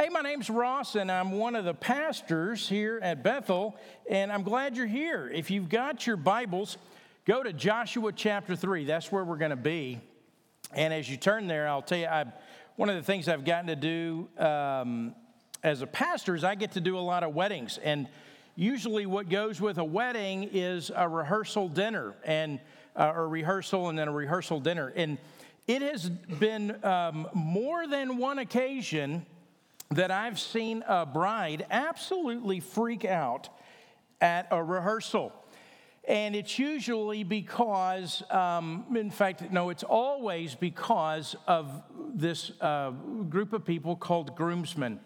Hey, my name's Ross, and I'm one of the pastors here at Bethel, and I'm glad you're here. If you've got your Bibles, go to Joshua chapter 3. That's where we're going to be. And as you turn there, I'll tell you, I, one of the things I've gotten to do um, as a pastor is I get to do a lot of weddings. And usually, what goes with a wedding is a rehearsal dinner, and uh, a rehearsal, and then a rehearsal dinner. And it has been um, more than one occasion that I've seen a bride absolutely freak out at a rehearsal. And it's usually because, um, in fact, no, it's always because of this uh, group of people called groomsmen.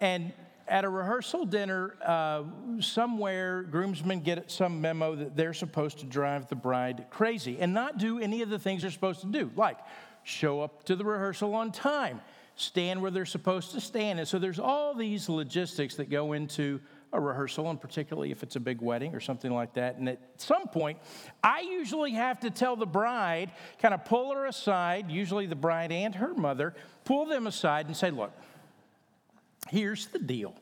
And at a rehearsal dinner, uh, somewhere, groomsmen get some memo that they're supposed to drive the bride crazy and not do any of the things they're supposed to do, like show up to the rehearsal on time stand where they're supposed to stand. And so there's all these logistics that go into a rehearsal, and particularly if it's a big wedding or something like that. And at some point, I usually have to tell the bride, kind of pull her aside, usually the bride and her mother, pull them aside and say, Look, here's the deal.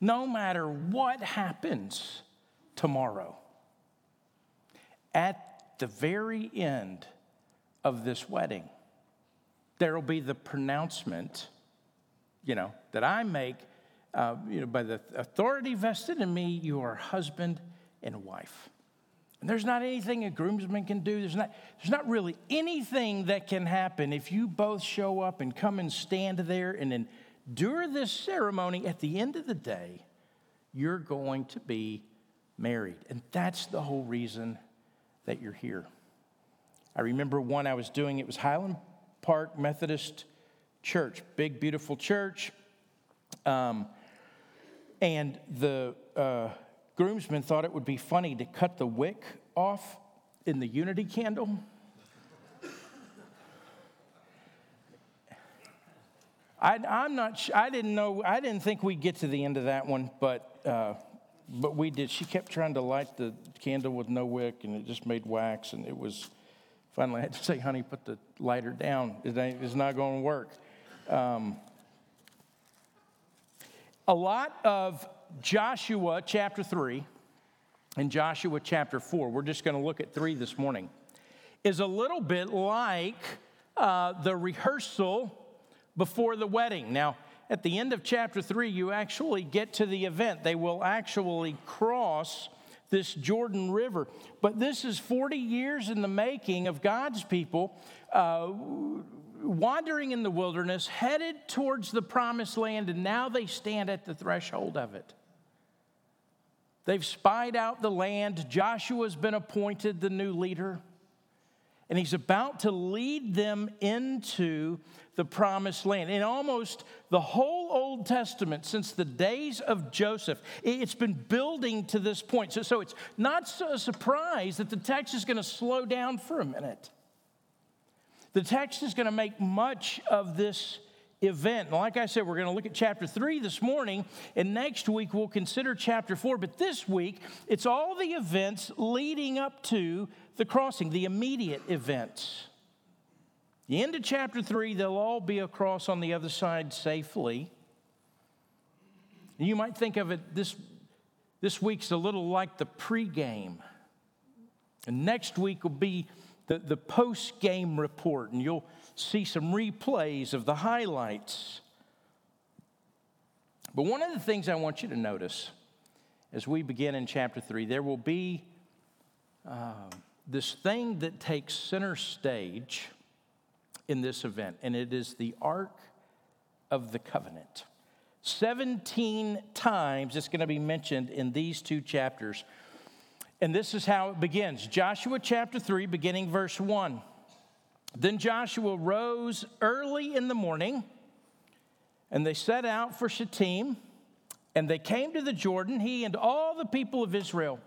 No matter what happens tomorrow, at the very end of this wedding, there will be the pronouncement, you know, that I make, uh, you know, by the authority vested in me, you are husband and wife. And there's not anything a groomsman can do. There's not, there's not really anything that can happen if you both show up and come and stand there and endure this ceremony. At the end of the day, you're going to be married. And that's the whole reason that you're here. I remember one I was doing, it was Highland Park Methodist Church, big, beautiful church. Um, and the uh, groomsmen thought it would be funny to cut the wick off in the unity candle. I, am not. I didn't know. I didn't think we'd get to the end of that one, but uh, but we did. She kept trying to light the candle with no wick, and it just made wax, and it was Finally, I had to say, honey, put the lighter down. It it's not going to work. Um, a lot of Joshua chapter 3 and Joshua chapter 4, we're just going to look at three this morning, is a little bit like uh, the rehearsal before the wedding. Now, at the end of chapter 3, you actually get to the event. They will actually cross this Jordan River. But this is 40 years in the making of God's people uh, wandering in the wilderness, headed towards the promised land, and now they stand at the threshold of it. They've spied out the land. Joshua's been appointed the new leader and he's about to lead them into the promised land. In almost the whole Old Testament, since the days of Joseph, it's been building to this point. So, so it's not a surprise that the text is going to slow down for a minute. The text is going to make much of this event. And like I said, we're going to look at chapter 3 this morning, and next week we'll consider chapter 4. But this week, it's all the events leading up to the crossing, the immediate events. The end of chapter 3, they'll all be across on the other side safely. You might think of it this, this week's a little like the pregame. And next week will be the, the post game report, and you'll see some replays of the highlights. But one of the things I want you to notice as we begin in chapter 3, there will be uh, this thing that takes center stage in this event, and it is the Ark of the Covenant. 17 times it's going to be mentioned in these two chapters. And this is how it begins Joshua chapter 3, beginning verse 1. Then Joshua rose early in the morning, and they set out for Shittim, and they came to the Jordan, he and all the people of Israel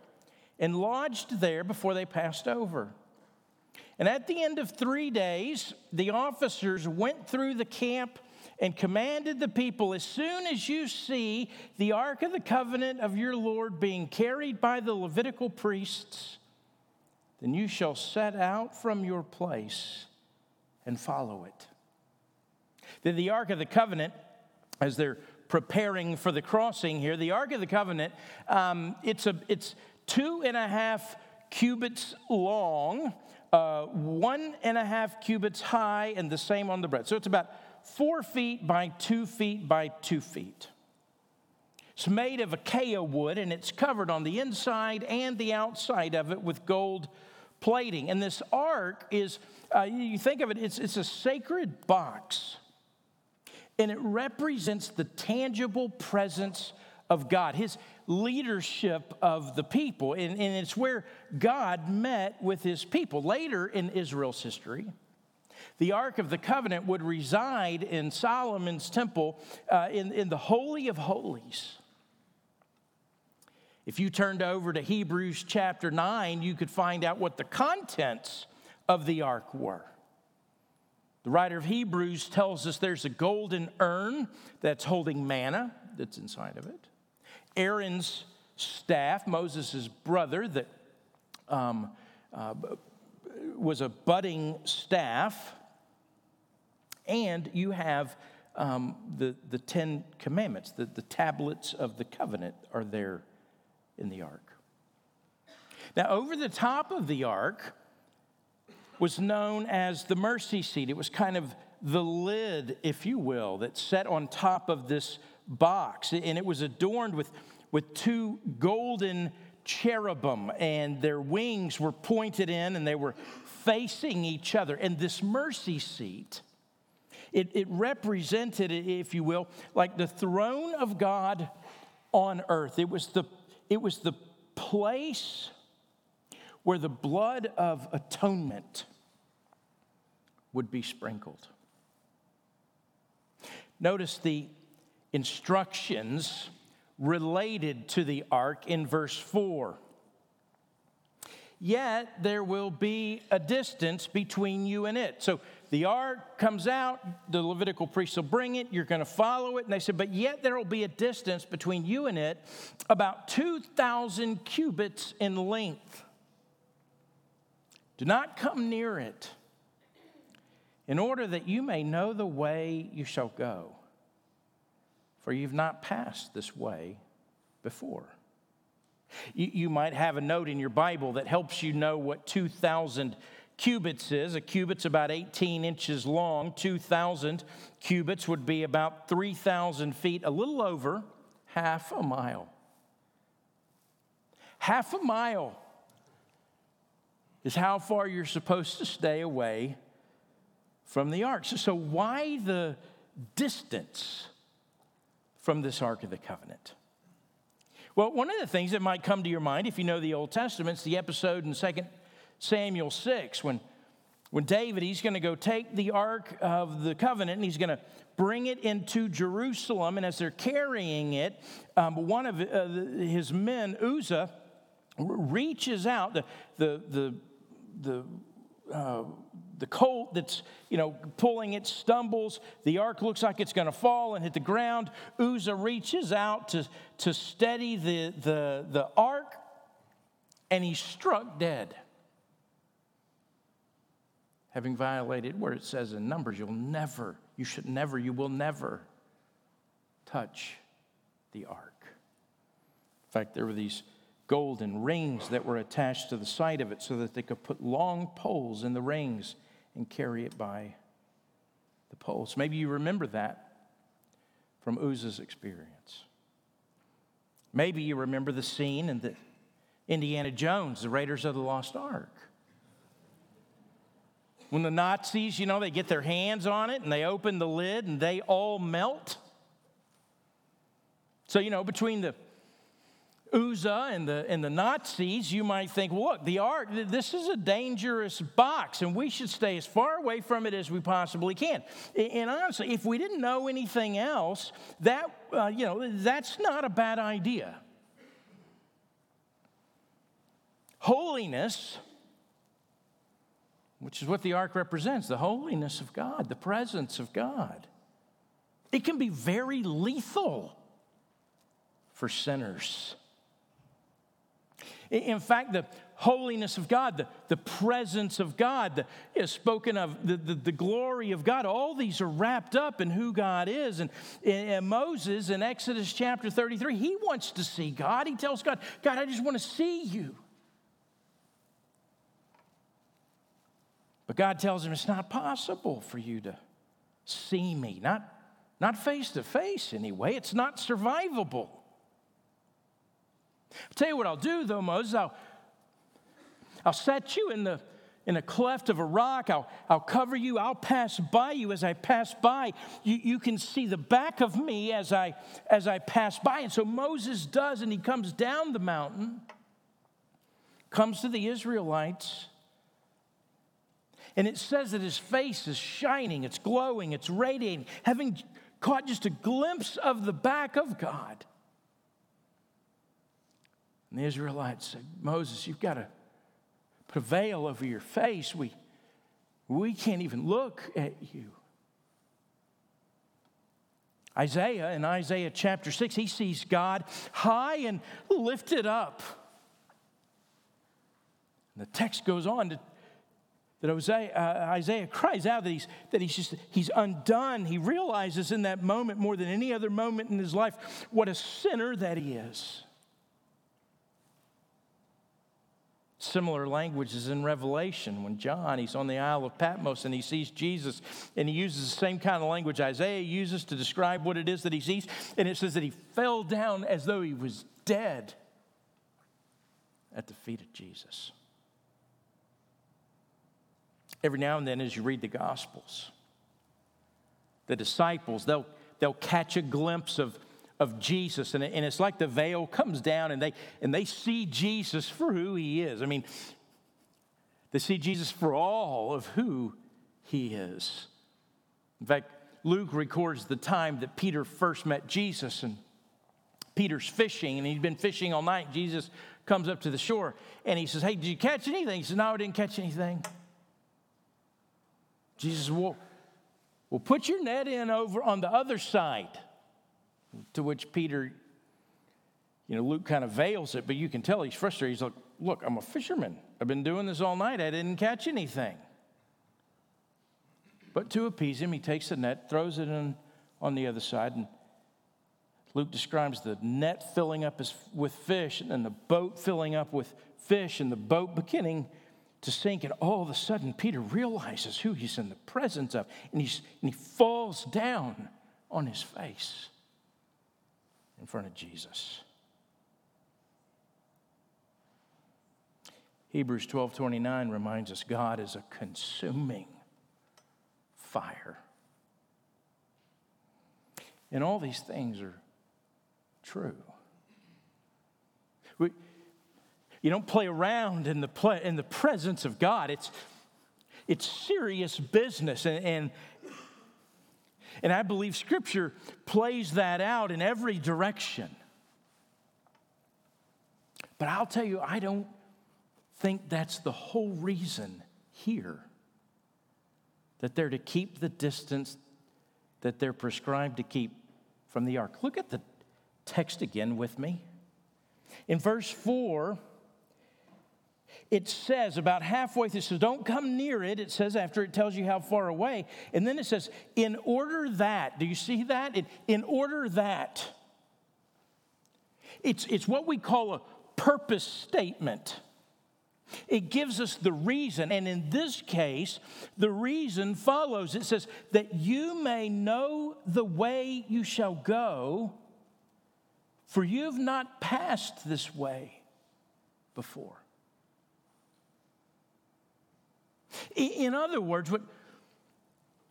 and lodged there before they passed over. And at the end of three days, the officers went through the camp and commanded the people as soon as you see the Ark of the Covenant of your Lord being carried by the Levitical priests, then you shall set out from your place and follow it. Then the Ark of the Covenant as they're preparing for the crossing here. The Ark of the Covenant, um, it's, a, it's two and a half cubits long, uh, one and a half cubits high, and the same on the breadth. So it's about four feet by two feet by two feet. It's made of acacia wood and it's covered on the inside and the outside of it with gold plating. And this ark is, uh, you think of it, it's, it's a sacred box. And it represents the tangible presence of God, his leadership of the people. And, and it's where God met with his people. Later in Israel's history, the Ark of the Covenant would reside in Solomon's temple uh, in, in the Holy of Holies. If you turned over to Hebrews chapter 9, you could find out what the contents of the ark were. The writer of Hebrews tells us there's a golden urn that's holding manna that's inside of it. Aaron's staff, Moses' brother, that um, uh, was a budding staff. And you have um, the, the Ten Commandments, the, the tablets of the covenant are there in the ark. Now, over the top of the ark was known as the mercy seat. It was kind of the lid, if you will, that sat on top of this box. And it was adorned with, with two golden cherubim, and their wings were pointed in and they were facing each other. And this mercy seat, it, it represented, if you will, like the throne of God on earth. It was the it was the place where the blood of atonement would be sprinkled. Notice the instructions related to the ark in verse 4. Yet there will be a distance between you and it. So the ark comes out, the Levitical priests will bring it, you're going to follow it. And they said, But yet there will be a distance between you and it, about 2,000 cubits in length. Do not come near it, in order that you may know the way you shall go, for you've not passed this way before. You, you might have a note in your Bible that helps you know what 2,000 cubits is. A cubit's about 18 inches long. 2,000 cubits would be about 3,000 feet, a little over half a mile. Half a mile is how far you're supposed to stay away from the ark. So, so why the distance from this Ark of the Covenant? Well, one of the things that might come to your mind if you know the Old Testament is the episode in 2 Samuel 6 when, when David, he's going to go take the Ark of the Covenant and he's going to bring it into Jerusalem. And as they're carrying it, um, one of uh, his men, Uzzah, reaches out. The, the, the, the uh, the colt that's you know pulling it stumbles. The ark looks like it's going to fall and hit the ground. Uzzah reaches out to, to steady the, the, the ark and he's struck dead. Having violated where it says in Numbers, you'll never, you should never, you will never touch the ark. In fact, there were these golden rings that were attached to the side of it so that they could put long poles in the rings and carry it by the poles. Maybe you remember that from Uzzah's experience. Maybe you remember the scene in the Indiana Jones, the Raiders of the Lost Ark. When the Nazis, you know, they get their hands on it and they open the lid and they all melt. So, you know, between the Uzzah and the, and the Nazis, you might think, well, look, the ark, this is a dangerous box, and we should stay as far away from it as we possibly can. And honestly, if we didn't know anything else, that, uh, you know, that's not a bad idea. Holiness which is what the ark represents the holiness of God, the presence of God. It can be very lethal for sinners. In fact, the holiness of God, the, the presence of God, the, is spoken of the, the, the, glory of God. All these are wrapped up in who God is. And, and Moses in Exodus chapter 33, he wants to see God. He tells God, God, I just want to see you. But God tells him it's not possible for you to see me, not, not face to face anyway. It's not survivable. I'll tell you what I'll do though, Moses. I'll, I'll set you in the in a cleft of a rock. I'll, I'll cover you. I'll pass by you as I pass by. You, you can see the back of me as I as I pass by. And so Moses does, and he comes down the mountain, comes to the Israelites, and it says that his face is shining, it's glowing, it's radiating, having caught just a glimpse of the back of God. And the Israelites said, Moses, you've got to put a veil over your face. We, we can't even look at you. Isaiah, in Isaiah chapter 6, he sees God high and lifted up. And the text goes on to that Isaiah, uh, Isaiah cries out that he's, that he's just he's undone. He realizes in that moment more than any other moment in his life what a sinner that he is. Similar language is in Revelation when John, he's on the Isle of Patmos and he sees Jesus and he uses the same kind of language Isaiah uses to describe what it is that he sees. And it says that he fell down as though he was dead at the feet of Jesus. Every now and then, as you read the Gospels, the disciples, they'll, they'll catch a glimpse of of Jesus. And, and it's like the veil comes down and they, and they see Jesus for who he is. I mean, they see Jesus for all of who he is. In fact, Luke records the time that Peter first met Jesus, and Peter's fishing, and he'd been fishing all night. Jesus comes up to the shore and he says, Hey, did you catch anything? He says, No, I didn't catch anything. Jesus, well, well, put your net in over on the other side. To which Peter, you know, Luke kind of veils it, but you can tell he's frustrated. He's like, Look, I'm a fisherman. I've been doing this all night. I didn't catch anything. But to appease him, he takes the net, throws it in on the other side, and Luke describes the net filling up with fish and then the boat filling up with fish and the boat beginning to sink. And all of a sudden, Peter realizes who he's in the presence of, and, he's, and he falls down on his face in front of Jesus. Hebrews 12 29 reminds us God is a consuming fire. And all these things are true. We, you don't play around in the, in the presence of God. It's, it's serious business. And, and, and I believe Scripture plays that out in every direction. But I'll tell you, I don't think that's the whole reason here that they're to keep the distance that they're prescribed to keep from the ark. Look at the text again with me. In verse 4, it says about halfway through, so don't come near it. It says after it tells you how far away. And then it says, in order that, do you see that? In, in order that. It's, it's what we call a purpose statement. It gives us the reason, and in this case, the reason follows. It says, that you may know the way you shall go, for you've not passed this way before. In other words, what,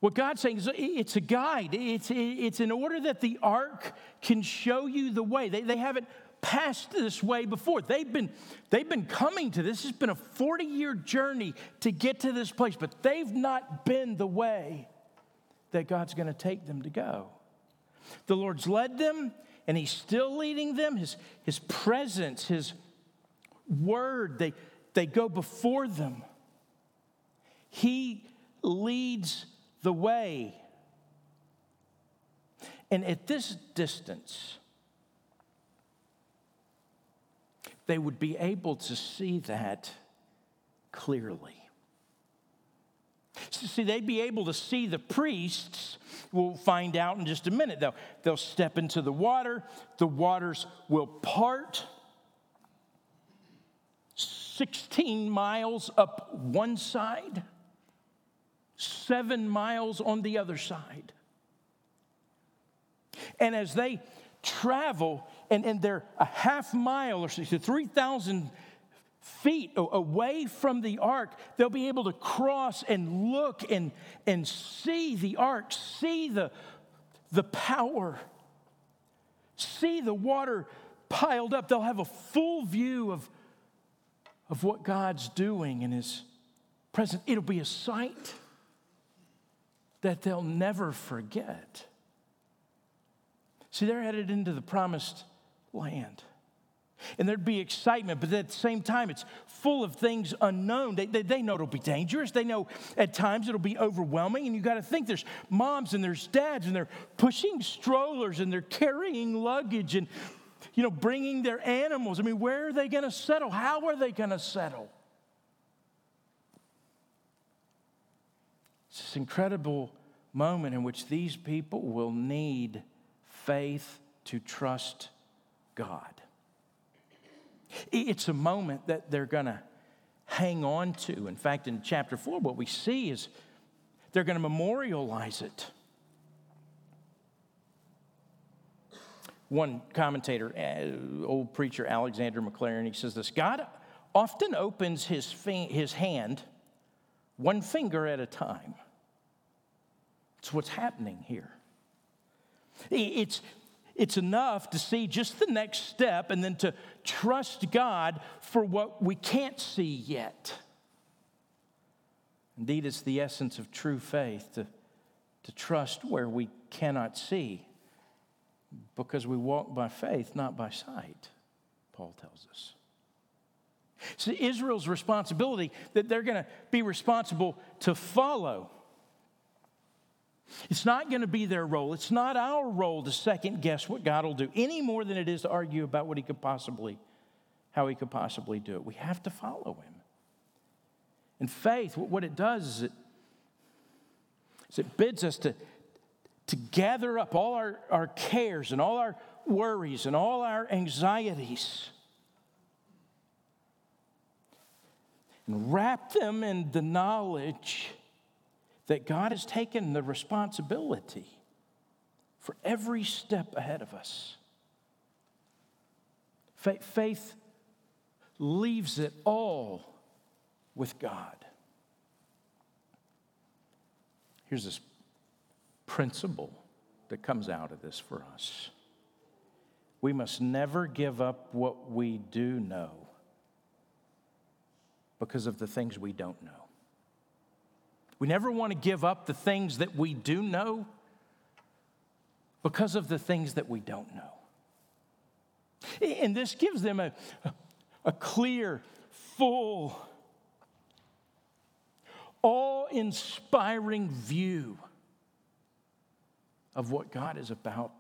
what God's saying is it's a guide. It's, it's in order that the ark can show you the way. They, they haven't passed this way before. They've been, they've been coming to this. It's been a 40 year journey to get to this place, but they've not been the way that God's going to take them to go. The Lord's led them, and He's still leading them. His, his presence, His word, they, they go before them. He leads the way. And at this distance, they would be able to see that clearly. See, they'd be able to see the priests. We'll find out in just a minute. They'll, they'll step into the water, the waters will part 16 miles up one side, seven miles on the other side. And as they travel, and, and they're a half mile or so, 3,000 feet away from the ark, they'll be able to cross and look and, and see the ark, see the, the power, see the water piled up. They'll have a full view of, of what God's doing in His presence. It'll be a sight that they'll never forget. See, they're headed into the promised land. And there'd be excitement, but at the same time, it's full of things unknown. They, they, they know it'll be dangerous. They know at times it'll be overwhelming. And you got to think there's moms and there's dads, and they're pushing strollers and they're carrying luggage and, you know, bringing their animals. I mean, where are they going to settle? How are they going to settle? It's this incredible moment in which these people will need faith to trust God. It's a moment that they're going to hang on to. In fact, in chapter 4, what we see is they're going to memorialize it. One commentator, uh, old preacher Alexander McLaren, he says this God often opens his, his hand one finger at a time. What's happening here. It's it's enough to see just the next step and then to trust God for what we can't see yet. Indeed, it's the essence of true faith to, to trust where we cannot see because we walk by faith, not by sight, Paul tells us. So, Israel's responsibility that they're going to be responsible to follow it's not going to be their role. It's not our role to second guess what God will do any more than it is to argue about what he could possibly, how he could possibly do it. We have to follow him. And faith, what it does is it, is it bids us to, to gather up all our, our cares and all our worries and all our anxieties and wrap them in the knowledge that God has taken the responsibility for every step ahead of us. Faith leaves it all with God. Here's this principle that comes out of this for us. We must never give up what we do know because of the things we don't know. We never want to give up the things that we do know because of the things that we don't know. And this gives them a, a clear, full, awe inspiring view of what God is about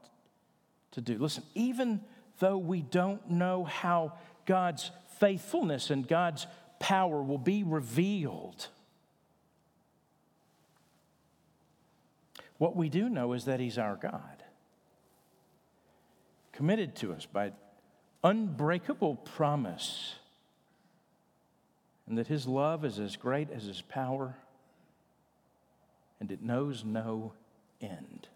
to do. Listen, even though we don't know how God's faithfulness and God's power will be revealed, What we do know is that He's our God, committed to us by unbreakable promise, and that His love is as great as His power, and it knows no end.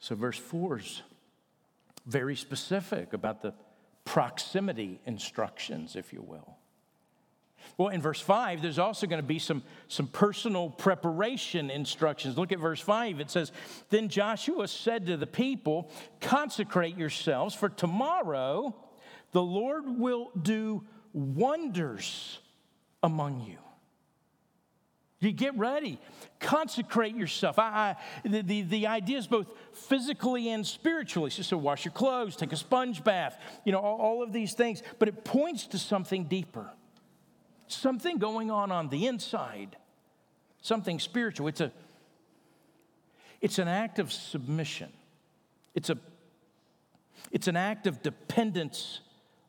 So, verse 4 is very specific about the proximity instructions, if you will. Well, in verse 5, there's also going to be some, some personal preparation instructions. Look at verse 5. It says, Then Joshua said to the people, Consecrate yourselves, for tomorrow the Lord will do wonders among you. You get ready, consecrate yourself. I, I, the, the, the, idea is both physically and spiritually. So, so, wash your clothes, take a sponge bath, you know, all, all of these things, but it points to something deeper something going on on the inside, something spiritual. It's, a, it's an act of submission. It's a, It's an act of dependence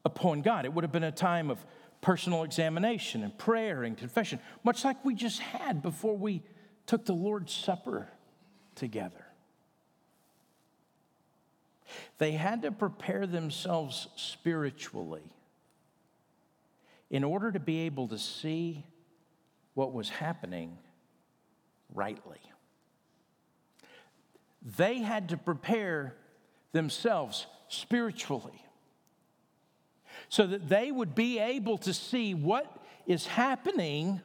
upon God. It would have been a time of personal examination and prayer and confession, much like we just had before we took the Lord's Supper together. They had to prepare themselves spiritually in order to be able to see what was happening rightly. They had to prepare themselves spiritually so that they would be able to see what is happening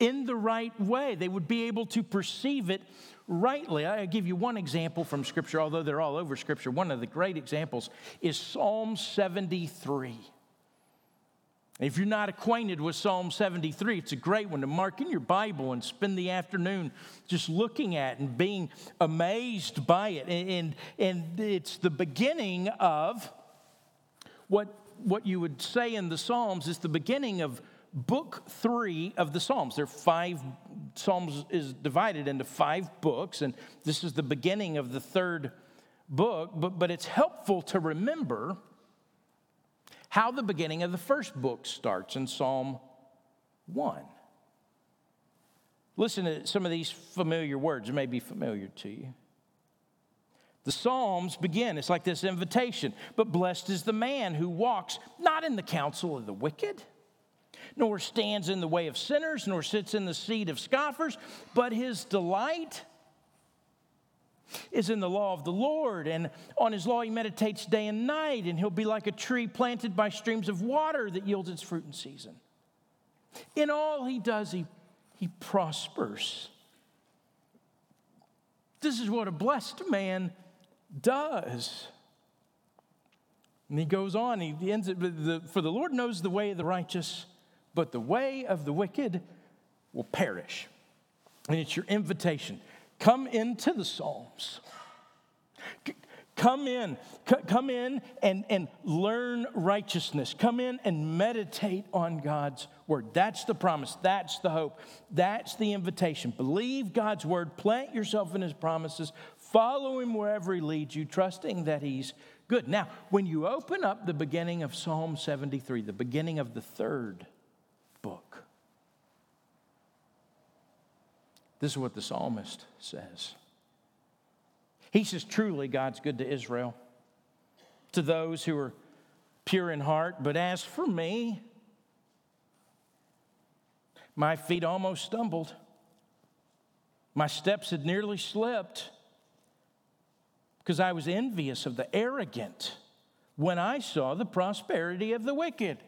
in the right way. They would be able to perceive it rightly. I give you one example from Scripture, although they're all over Scripture. One of the great examples is Psalm 73. If you're not acquainted with Psalm 73, it's a great one to mark in your Bible and spend the afternoon just looking at and being amazed by it. And, and it's the beginning of what, what you would say in the Psalms is the beginning of book three of the Psalms. There are five, Psalms is divided into five books, and this is the beginning of the third book, but, but it's helpful to remember how the beginning of the first book starts in Psalm 1. Listen to some of these familiar words, may be familiar to you. The Psalms begin, it's like this invitation, but blessed is the man who walks not in the counsel of the wicked, nor stands in the way of sinners, nor sits in the seat of scoffers, but his delight is in the law of the Lord, and on his law he meditates day and night, and he'll be like a tree planted by streams of water that yields its fruit in season. In all he does, he, he prospers. This is what a blessed man does. And he goes on, he ends it, for the Lord knows the way of the righteous, but the way of the wicked will perish. And it's your invitation. Come into the Psalms. Come in, come in and, and learn righteousness. Come in and meditate on God's word. That's the promise. That's the hope. That's the invitation. Believe God's word. Plant yourself in his promises. Follow him wherever he leads you, trusting that he's good. Now, when you open up the beginning of Psalm 73, the beginning of the third book, This is what the psalmist says. He says, Truly, God's good to Israel, to those who are pure in heart. But as for me, my feet almost stumbled. My steps had nearly slipped because I was envious of the arrogant when I saw the prosperity of the wicked.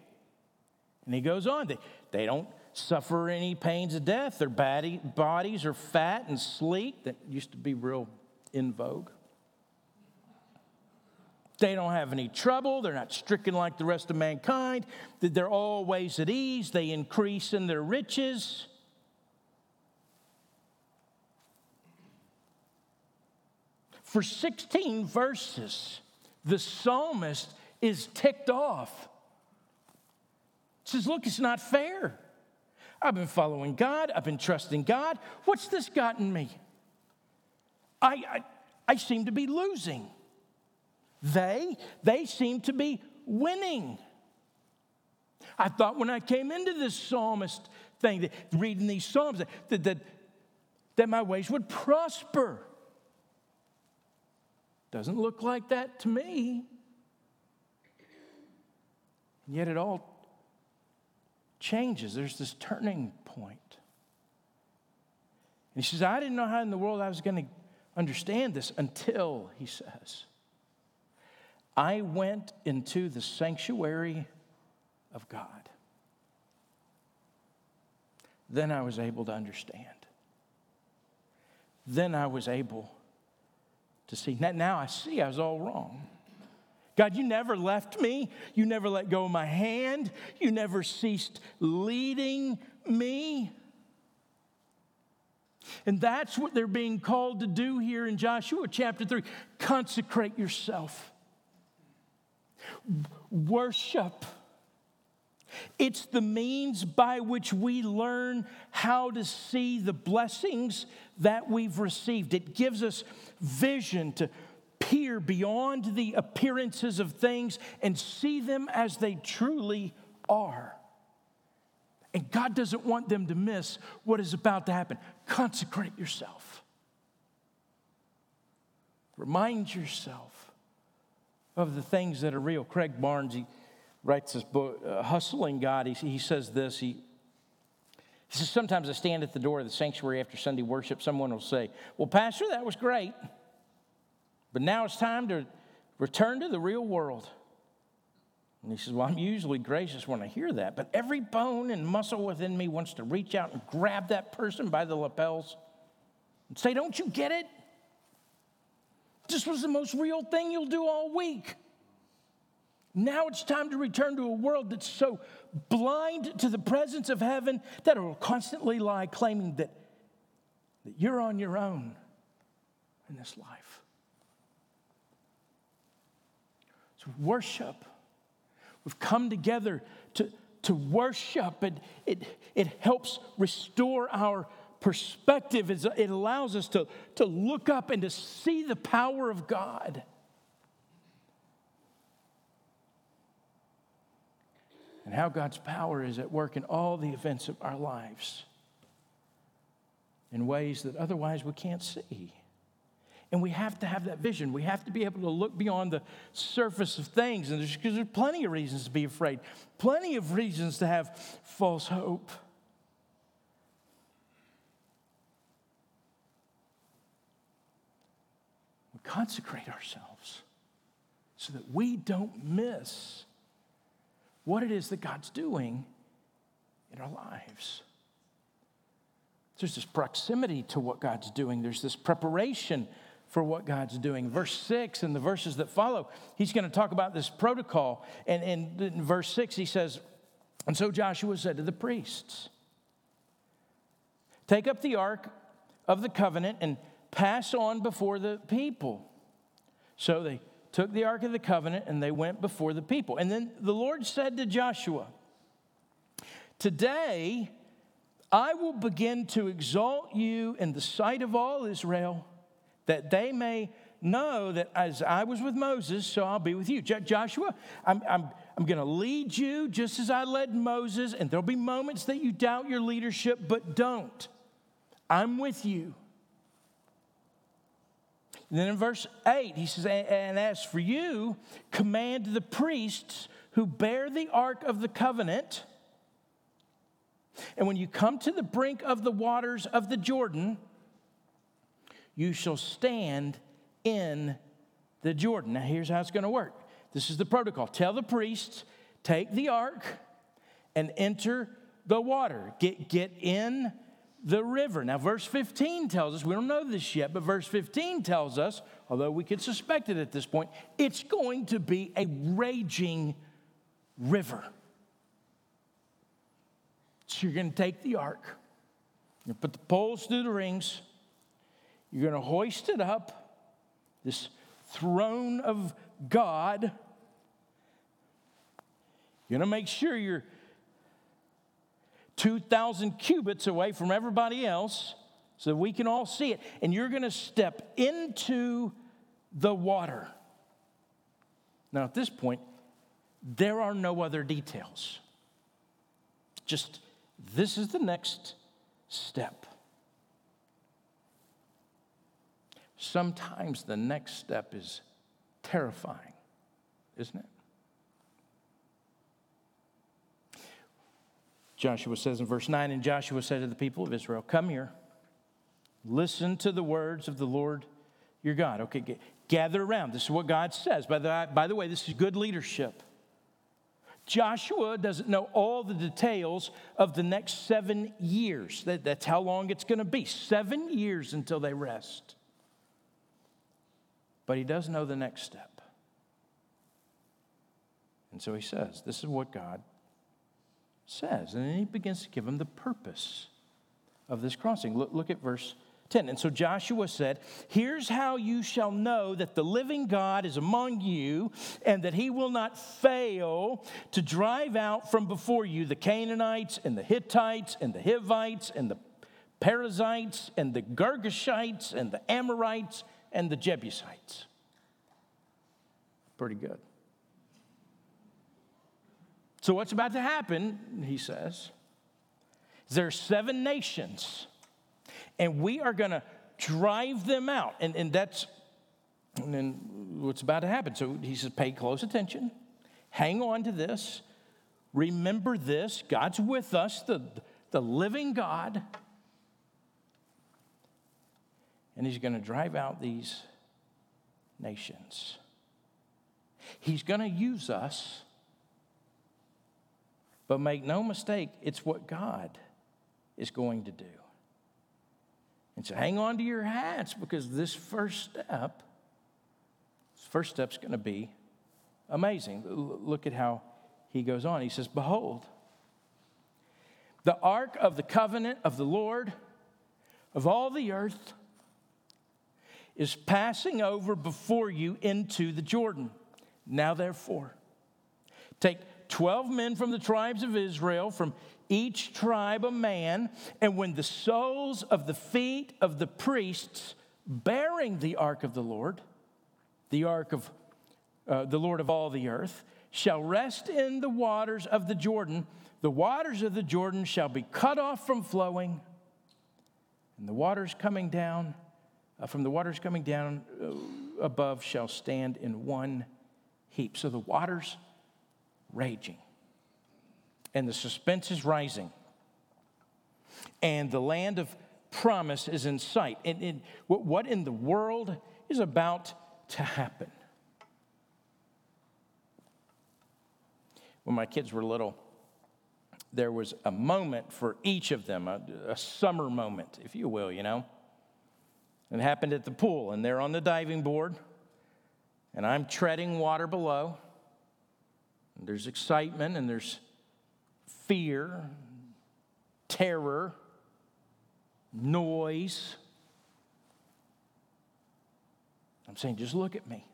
And he goes on, they, they don't suffer any pains of death. Their body, bodies are fat and sleek. That used to be real in vogue. They don't have any trouble. They're not stricken like the rest of mankind. They're always at ease. They increase in their riches. For 16 verses, the psalmist is ticked off. Says, Look, it's not fair. I've been following God. I've been trusting God. What's this gotten me? I, I, I seem to be losing. They, they seem to be winning. I thought when I came into this psalmist thing, that, reading these psalms, that, that, that my ways would prosper. Doesn't look like that to me. And yet it all changes. There's this turning point. And he says, I didn't know how in the world I was going to understand this until, he says, I went into the sanctuary of God. Then I was able to understand. Then I was able to see. Now I see I was all wrong. God, you never left me. You never let go of my hand. You never ceased leading me. And that's what they're being called to do here in Joshua chapter 3. Consecrate yourself, worship. It's the means by which we learn how to see the blessings that we've received. It gives us vision to peer beyond the appearances of things and see them as they truly are. And God doesn't want them to miss what is about to happen. Consecrate yourself. Remind yourself of the things that are real. Craig Barnes, he writes this book, uh, Hustling God. He, he says this. He, he says, Sometimes I stand at the door of the sanctuary after Sunday worship. Someone will say, Well, Pastor, that was great. But now it's time to return to the real world. And he says, Well, I'm usually gracious when I hear that, but every bone and muscle within me wants to reach out and grab that person by the lapels and say, Don't you get it? This was the most real thing you'll do all week. Now it's time to return to a world that's so blind to the presence of heaven that it will constantly lie claiming that, that you're on your own in this life. So, worship. We've come together to, to worship, and it, it helps restore our perspective. It allows us to, to look up and to see the power of God. And how God's power is at work in all the events of our lives in ways that otherwise we can't see. And we have to have that vision. We have to be able to look beyond the surface of things. And there's, there's plenty of reasons to be afraid, plenty of reasons to have false hope. We consecrate ourselves so that we don't miss what it is that God's doing in our lives. There's this proximity to what God's doing, there's this preparation for what God's doing. Verse 6 and the verses that follow, he's going to talk about this protocol. And, in verse 6, he says, And so Joshua said to the priests, Take up the ark of the covenant and pass on before the people. So they took the Ark of the Covenant and they went before the people. And then the Lord said to Joshua, Today I will begin to exalt you in the sight of all Israel, that they may know that as I was with Moses, so I'll be with you. Joshua, I'm, I'm, I'm going to lead you just as I led Moses, and there'll be moments that you doubt your leadership, but don't. I'm with you. And then in verse 8, he says, And as for you, command the priests who bear the ark of the covenant. And when you come to the brink of the waters of the Jordan, you shall stand in the Jordan. Now, here's how it's going to work this is the protocol. Tell the priests, take the ark and enter the water. Get, get in the river. Now, verse 15 tells us, we don't know this yet, but verse 15 tells us, although we could suspect it at this point, it's going to be a raging river. So you're going to take the ark, you put the poles through the rings, you're going to hoist it up, this throne of God. You're going to make sure you're 2,000 cubits away from everybody else so that we can all see it. And you're going to step into the water. Now, at this point, there are no other details. Just this is the next step. Sometimes the next step is terrifying, isn't it? Joshua says in verse 9, and Joshua said to the people of Israel, Come here, listen to the words of the Lord your God. Okay, gather around. This is what God says. By the, by the way, this is good leadership. Joshua doesn't know all the details of the next seven years. That, that's how long it's going to be seven years until they rest. But he does know the next step. And so he says, This is what God says. And then he begins to give him the purpose of this crossing. Look, look at verse 10. And so Joshua said, Here's how you shall know that the living God is among you, and that he will not fail to drive out from before you the Canaanites, and the Hittites, and the Hivites, and the Perizzites, and the Girgashites, and the Amorites, and the Jebusites. Pretty good. So, what's about to happen, he says, there are seven nations, and we are going to drive them out. And, and that's and then what's about to happen. So he says, pay close attention, hang on to this, remember this God's with us, the, the living God. And he's going to drive out these nations. He's going to use us, but make no mistake, it's what God is going to do. And so hang on to your hats because this first step, this first step's going to be amazing. Look at how he goes on. He says, Behold, the ark of the covenant of the Lord of all the earth is passing over before you into the Jordan. Now, therefore, take 12 men from the tribes of Israel, from each tribe a man, and when the soles of the feet of the priests bearing the ark of the Lord, the ark of uh, the Lord of all the earth, shall rest in the waters of the Jordan, the waters of the Jordan shall be cut off from flowing, and the waters coming down, uh, from the waters coming down uh, above, shall stand in one heap. So the waters raging and the suspense is rising. And the land of promise is in sight. And, and what in the world is about to happen? When my kids were little, there was a moment for each of them, a, a summer moment, if you will, you know. It happened at the pool, and they're on the diving board, and I'm treading water below. And there's excitement, and there's fear, terror, noise. I'm saying, just look at me.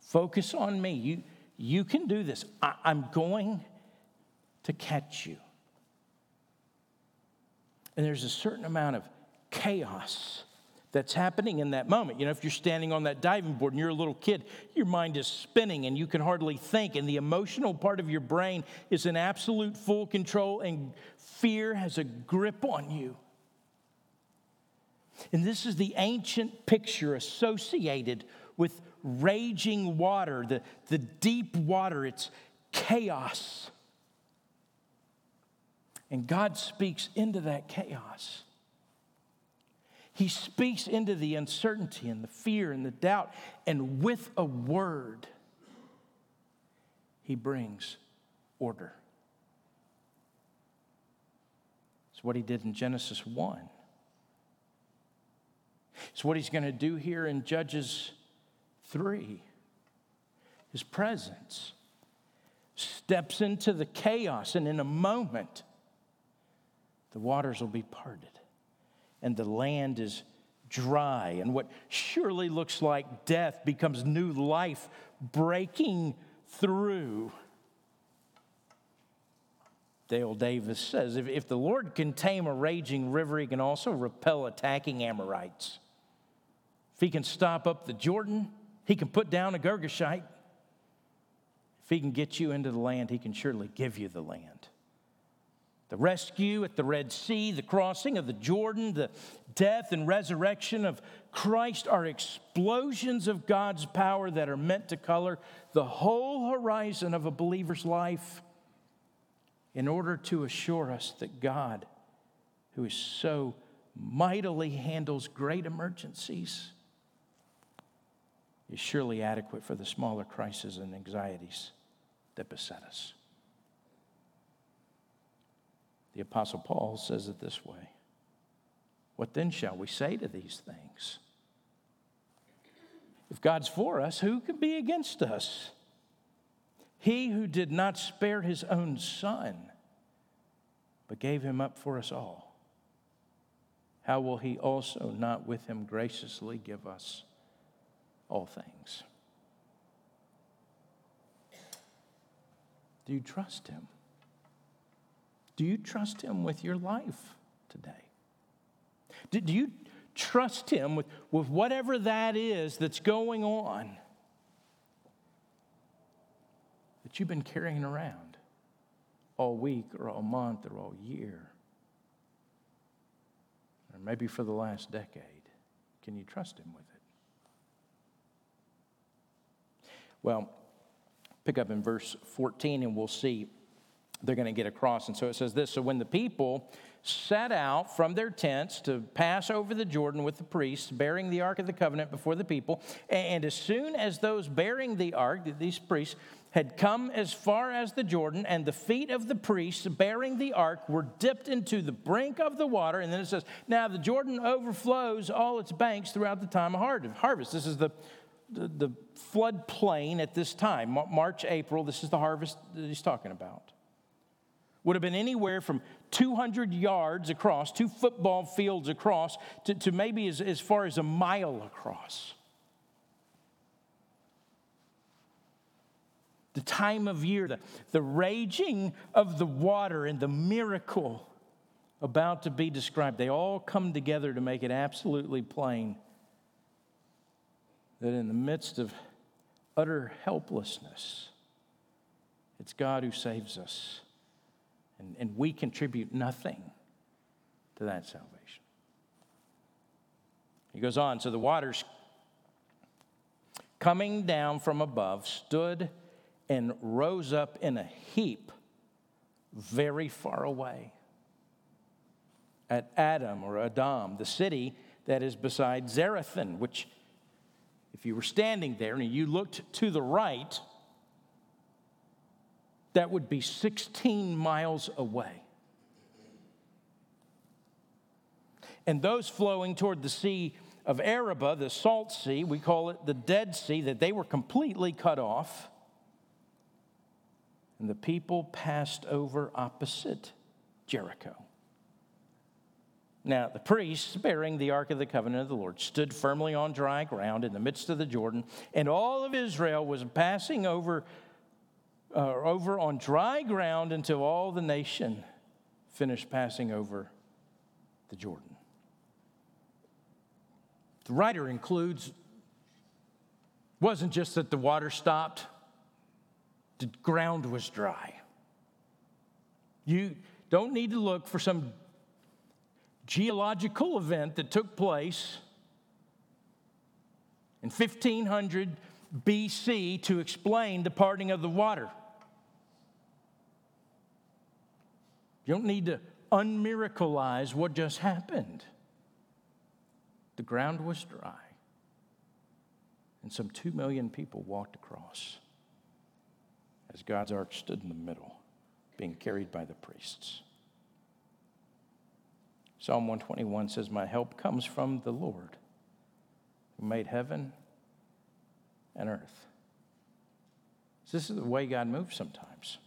Focus on me. You, you can do this. I, I'm going to catch you. And there's a certain amount of chaos that's happening in that moment. You know, if you're standing on that diving board and you're a little kid, your mind is spinning and you can hardly think, and the emotional part of your brain is in absolute full control, and fear has a grip on you. And this is the ancient picture associated with raging water, the, the deep water. It's chaos. And God speaks into that chaos. He speaks into the uncertainty and the fear and the doubt, and with a word, he brings order. It's what he did in Genesis 1. It's what he's going to do here in Judges 3. His presence steps into the chaos, and in a moment, the waters will be parted and the land is dry, and what surely looks like death becomes new life breaking through. Dale Davis says if, if the Lord can tame a raging river, he can also repel attacking Amorites. If he can stop up the Jordan, he can put down a Girgashite. If he can get you into the land, he can surely give you the land the rescue at the Red Sea, the crossing of the Jordan, the death and resurrection of Christ are explosions of God's power that are meant to color the whole horizon of a believer's life in order to assure us that God, who is so mightily handles great emergencies, is surely adequate for the smaller crises and anxieties that beset us. The Apostle Paul says it this way What then shall we say to these things? If God's for us, who can be against us? He who did not spare his own son, but gave him up for us all, how will he also not with him graciously give us all things? Do you trust him? Do you trust Him with your life today? Do you trust Him with, with whatever that is that's going on that you've been carrying around all week or all month or all year, or maybe for the last decade. Can you trust Him with it? Well, pick up in verse 14 and we'll see they're going to get across. And so it says this So when the people set out from their tents to pass over the Jordan with the priests, bearing the Ark of the Covenant before the people. And as soon as those bearing the Ark, these priests, had come as far as the Jordan, and the feet of the priests bearing the ark were dipped into the brink of the water. And then it says, Now the Jordan overflows all its banks throughout the time of harvest. This is the, the, the flood plain at this time, March, April. This is the harvest that he's talking about would have been anywhere from 200 yards across, two football fields across, to, to maybe as, as far as a mile across. The time of year, the, the raging of the water, and the miracle about to be described, they all come together to make it absolutely plain that in the midst of utter helplessness, it's God who saves us and, and we contribute nothing to that salvation. He goes on, so the waters coming down from above stood and rose up in a heap very far away at Adam or Adam, the city that is beside Zarethan, which, if you were standing there and you looked to the right, that would be 16 miles away. And those flowing toward the Sea of Arabah, the Salt Sea, we call it the Dead Sea, that they were completely cut off. And the people passed over opposite Jericho. Now, the priests bearing the Ark of the Covenant of the Lord stood firmly on dry ground in the midst of the Jordan, and all of Israel was passing over uh, over on dry ground until all the nation finished passing over the Jordan. The writer includes wasn't just that the water stopped, the ground was dry. You don't need to look for some geological event that took place in 1500 BC to explain the parting of the water. You don't need to unmiracleize what just happened. The ground was dry, and some two million people walked across as God's ark stood in the middle, being carried by the priests. Psalm 121 says, My help comes from the Lord who made heaven and earth. This is the way God moves sometimes.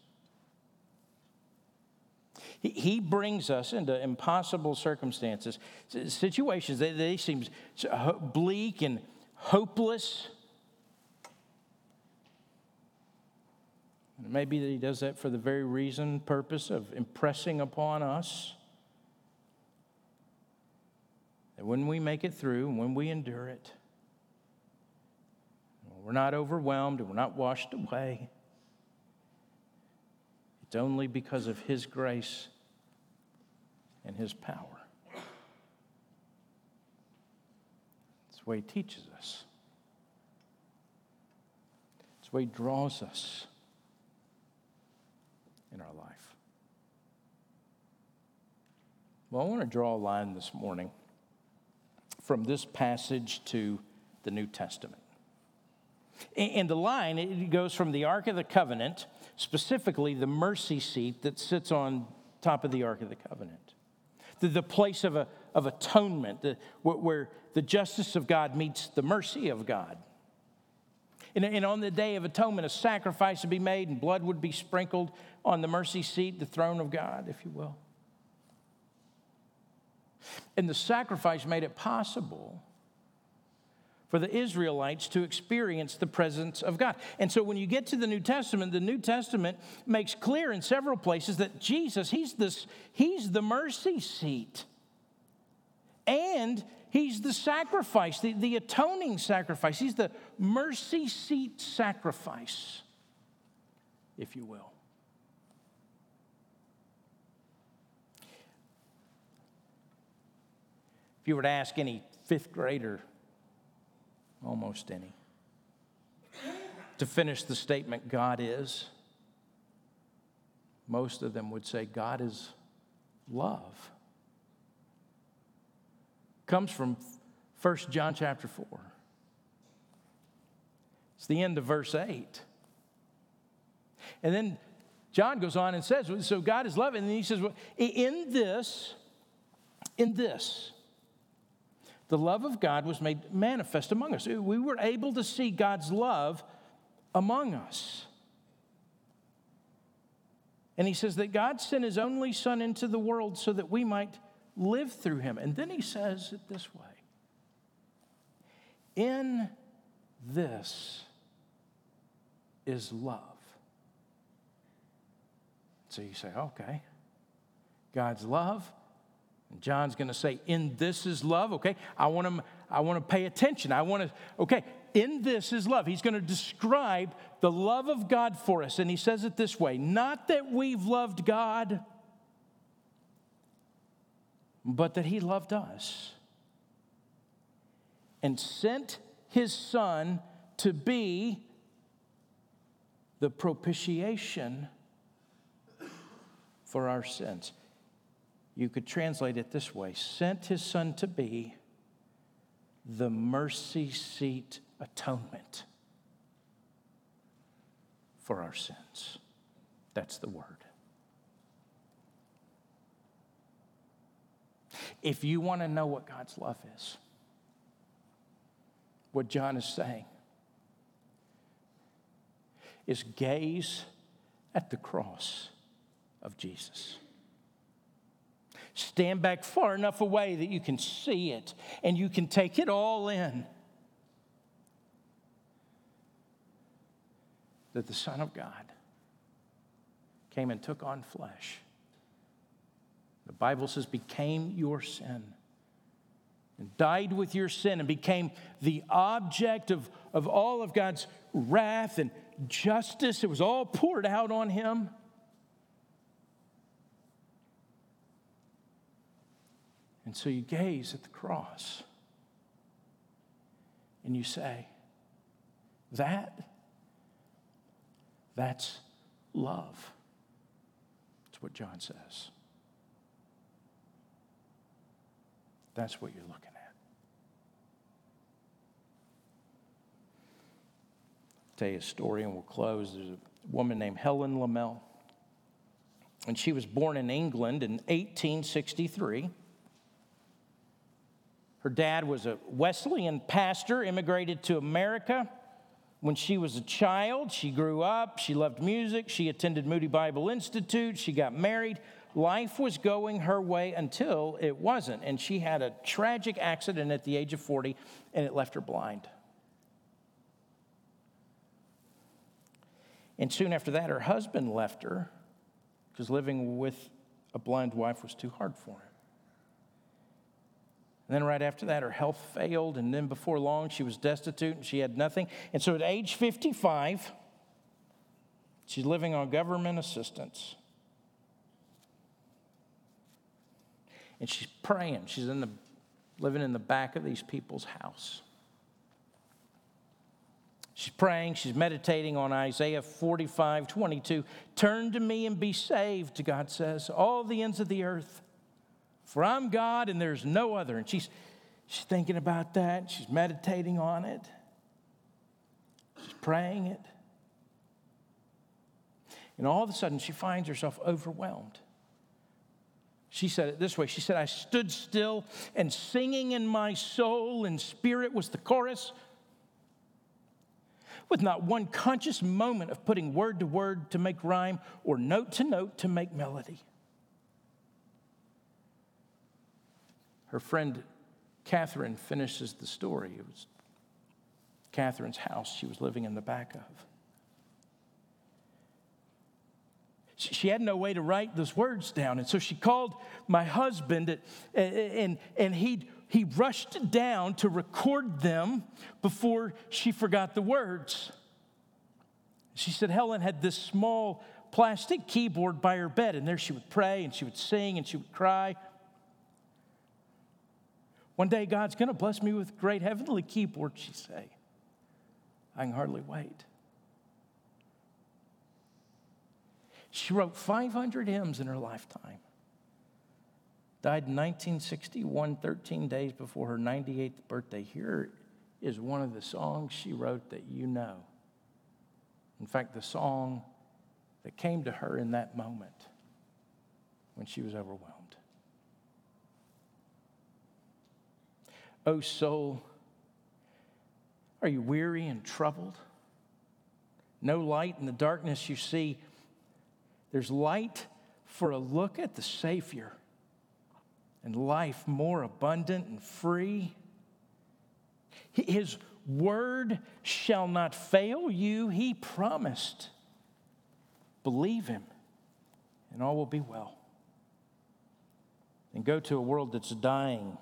He brings us into impossible circumstances, situations that they seem bleak and hopeless. Maybe that he does that for the very reason, purpose of impressing upon us that when we make it through, when we endure it, we're not overwhelmed and we're not washed away. Only because of His grace and his power. It's the way he teaches us. It's the way he draws us in our life. Well, I want to draw a line this morning from this passage to the New Testament. And the line, it goes from the Ark of the Covenant, specifically the mercy seat that sits on top of the Ark of the Covenant the, the place of, a, of atonement, the, where the justice of God meets the mercy of God. And, and on the day of atonement, a sacrifice would be made and blood would be sprinkled on the mercy seat, the throne of God, if you will. And the sacrifice made it possible for the Israelites to experience the presence of God. And so when you get to the New Testament, the New Testament makes clear in several places that Jesus, he's this he's the mercy seat. And he's the sacrifice, the, the atoning sacrifice. He's the mercy seat sacrifice. if you will. If you were to ask any fifth grader, almost any, to finish the statement, God is, most of them would say, God is love. Comes from 1 John chapter 4. It's the end of verse 8. And then John goes on and says, So God is love. And then he says, well, In this, in this, the love of God was made manifest among us. We were able to see God's love among us. And he says that God sent his only son into the world so that we might live through him. And then he says it this way In this is love. So you say, okay, God's love. John's going to say, in this is love. Okay, I want to, I want to pay attention. I want to, okay, in this is love. He's going to describe the love of God for us. And he says it this way not that we've loved God, but that he loved us and sent his son to be the propitiation for our sins. You could translate it this way sent his son to be the mercy seat atonement for our sins. That's the word. If you want to know what God's love is, what John is saying is gaze at the cross of Jesus. Stand back far enough away that you can see it and you can take it all in. That the Son of God came and took on flesh. The Bible says, became your sin and died with your sin and became the object of, of all of God's wrath and justice. It was all poured out on him. And so you gaze at the cross and you say, That, that's love. That's what John says. That's what you're looking at. I'll tell you a story and we'll close. There's a woman named Helen Lemmel, and she was born in England in 1863. Her dad was a Wesleyan pastor, immigrated to America. When she was a child, she grew up, she loved music, she attended Moody Bible Institute, she got married. Life was going her way until it wasn't. And she had a tragic accident at the age of 40, and it left her blind. And soon after that, her husband left her because living with a blind wife was too hard for him. And then right after that, her health failed. And then before long, she was destitute and she had nothing. And so at age 55, she's living on government assistance. And she's praying. She's in the, living in the back of these people's house. She's praying, she's meditating on Isaiah 45, 22. Turn to me and be saved, God says, all the ends of the earth. For I'm God and there's no other. And she's, she's thinking about that. She's meditating on it. She's praying it. And all of a sudden, she finds herself overwhelmed. She said it this way She said, I stood still and singing in my soul and spirit was the chorus, with not one conscious moment of putting word to word to make rhyme or note to note to make melody. Her friend Catherine finishes the story. It was Catherine's house she was living in the back of. She had no way to write those words down. And so she called my husband, and, and he, he rushed down to record them before she forgot the words. She said Helen had this small plastic keyboard by her bed, and there she would pray and she would sing and she would cry. One day, God's going to bless me with great heavenly keyboard, she'd say. I can hardly wait. She wrote 500 hymns in her lifetime. Died in 1961, 13 days before her 98th birthday. Here is one of the songs she wrote that you know. In fact, the song that came to her in that moment when she was overwhelmed. Oh, soul, are you weary and troubled? No light in the darkness you see. There's light for a look at the Savior and life more abundant and free. His word shall not fail you, he promised. Believe him, and all will be well. And go to a world that's dying,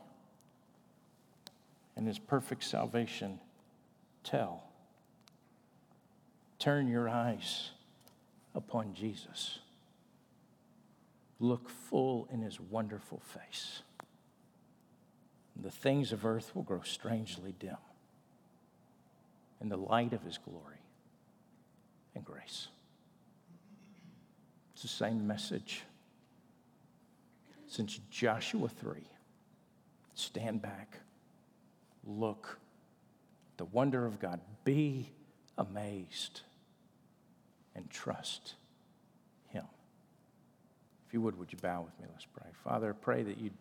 and his perfect salvation tell. Turn your eyes upon Jesus. Look full in his wonderful face. The things of earth will grow strangely dim in the light of his glory and grace. It's the same message since Joshua 3. Stand back, look, the wonder of God, be amazed, and trust Him. If you would, would you bow with me? Let's pray. Father, I pray that you'd,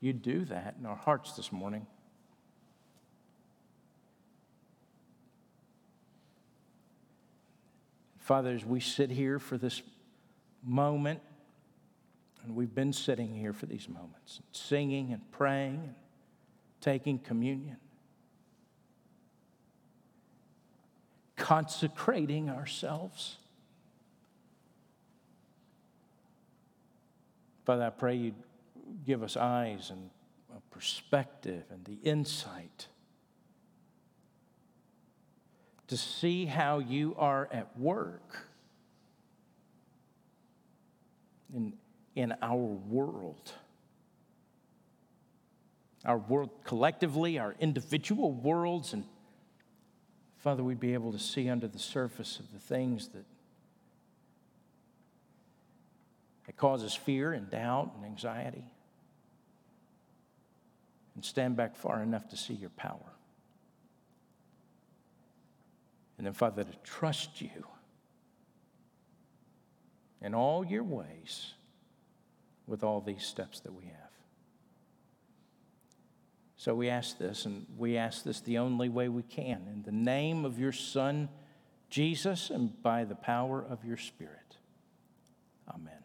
you'd do that in our hearts this morning. Father, as we sit here for this moment, and we've been sitting here for these moments, singing and praying taking communion, consecrating ourselves. Father, I pray you'd give us eyes and a perspective and the insight to see how you are at work in, in our world. Our world collectively, our individual worlds, and Father, we'd be able to see under the surface of the things that, that causes fear and doubt and anxiety, and stand back far enough to see your power. And then, Father, to trust you in all your ways with all these steps that we have. So we ask this, and we ask this the only way we can. In the name of your Son, Jesus, and by the power of your Spirit. Amen.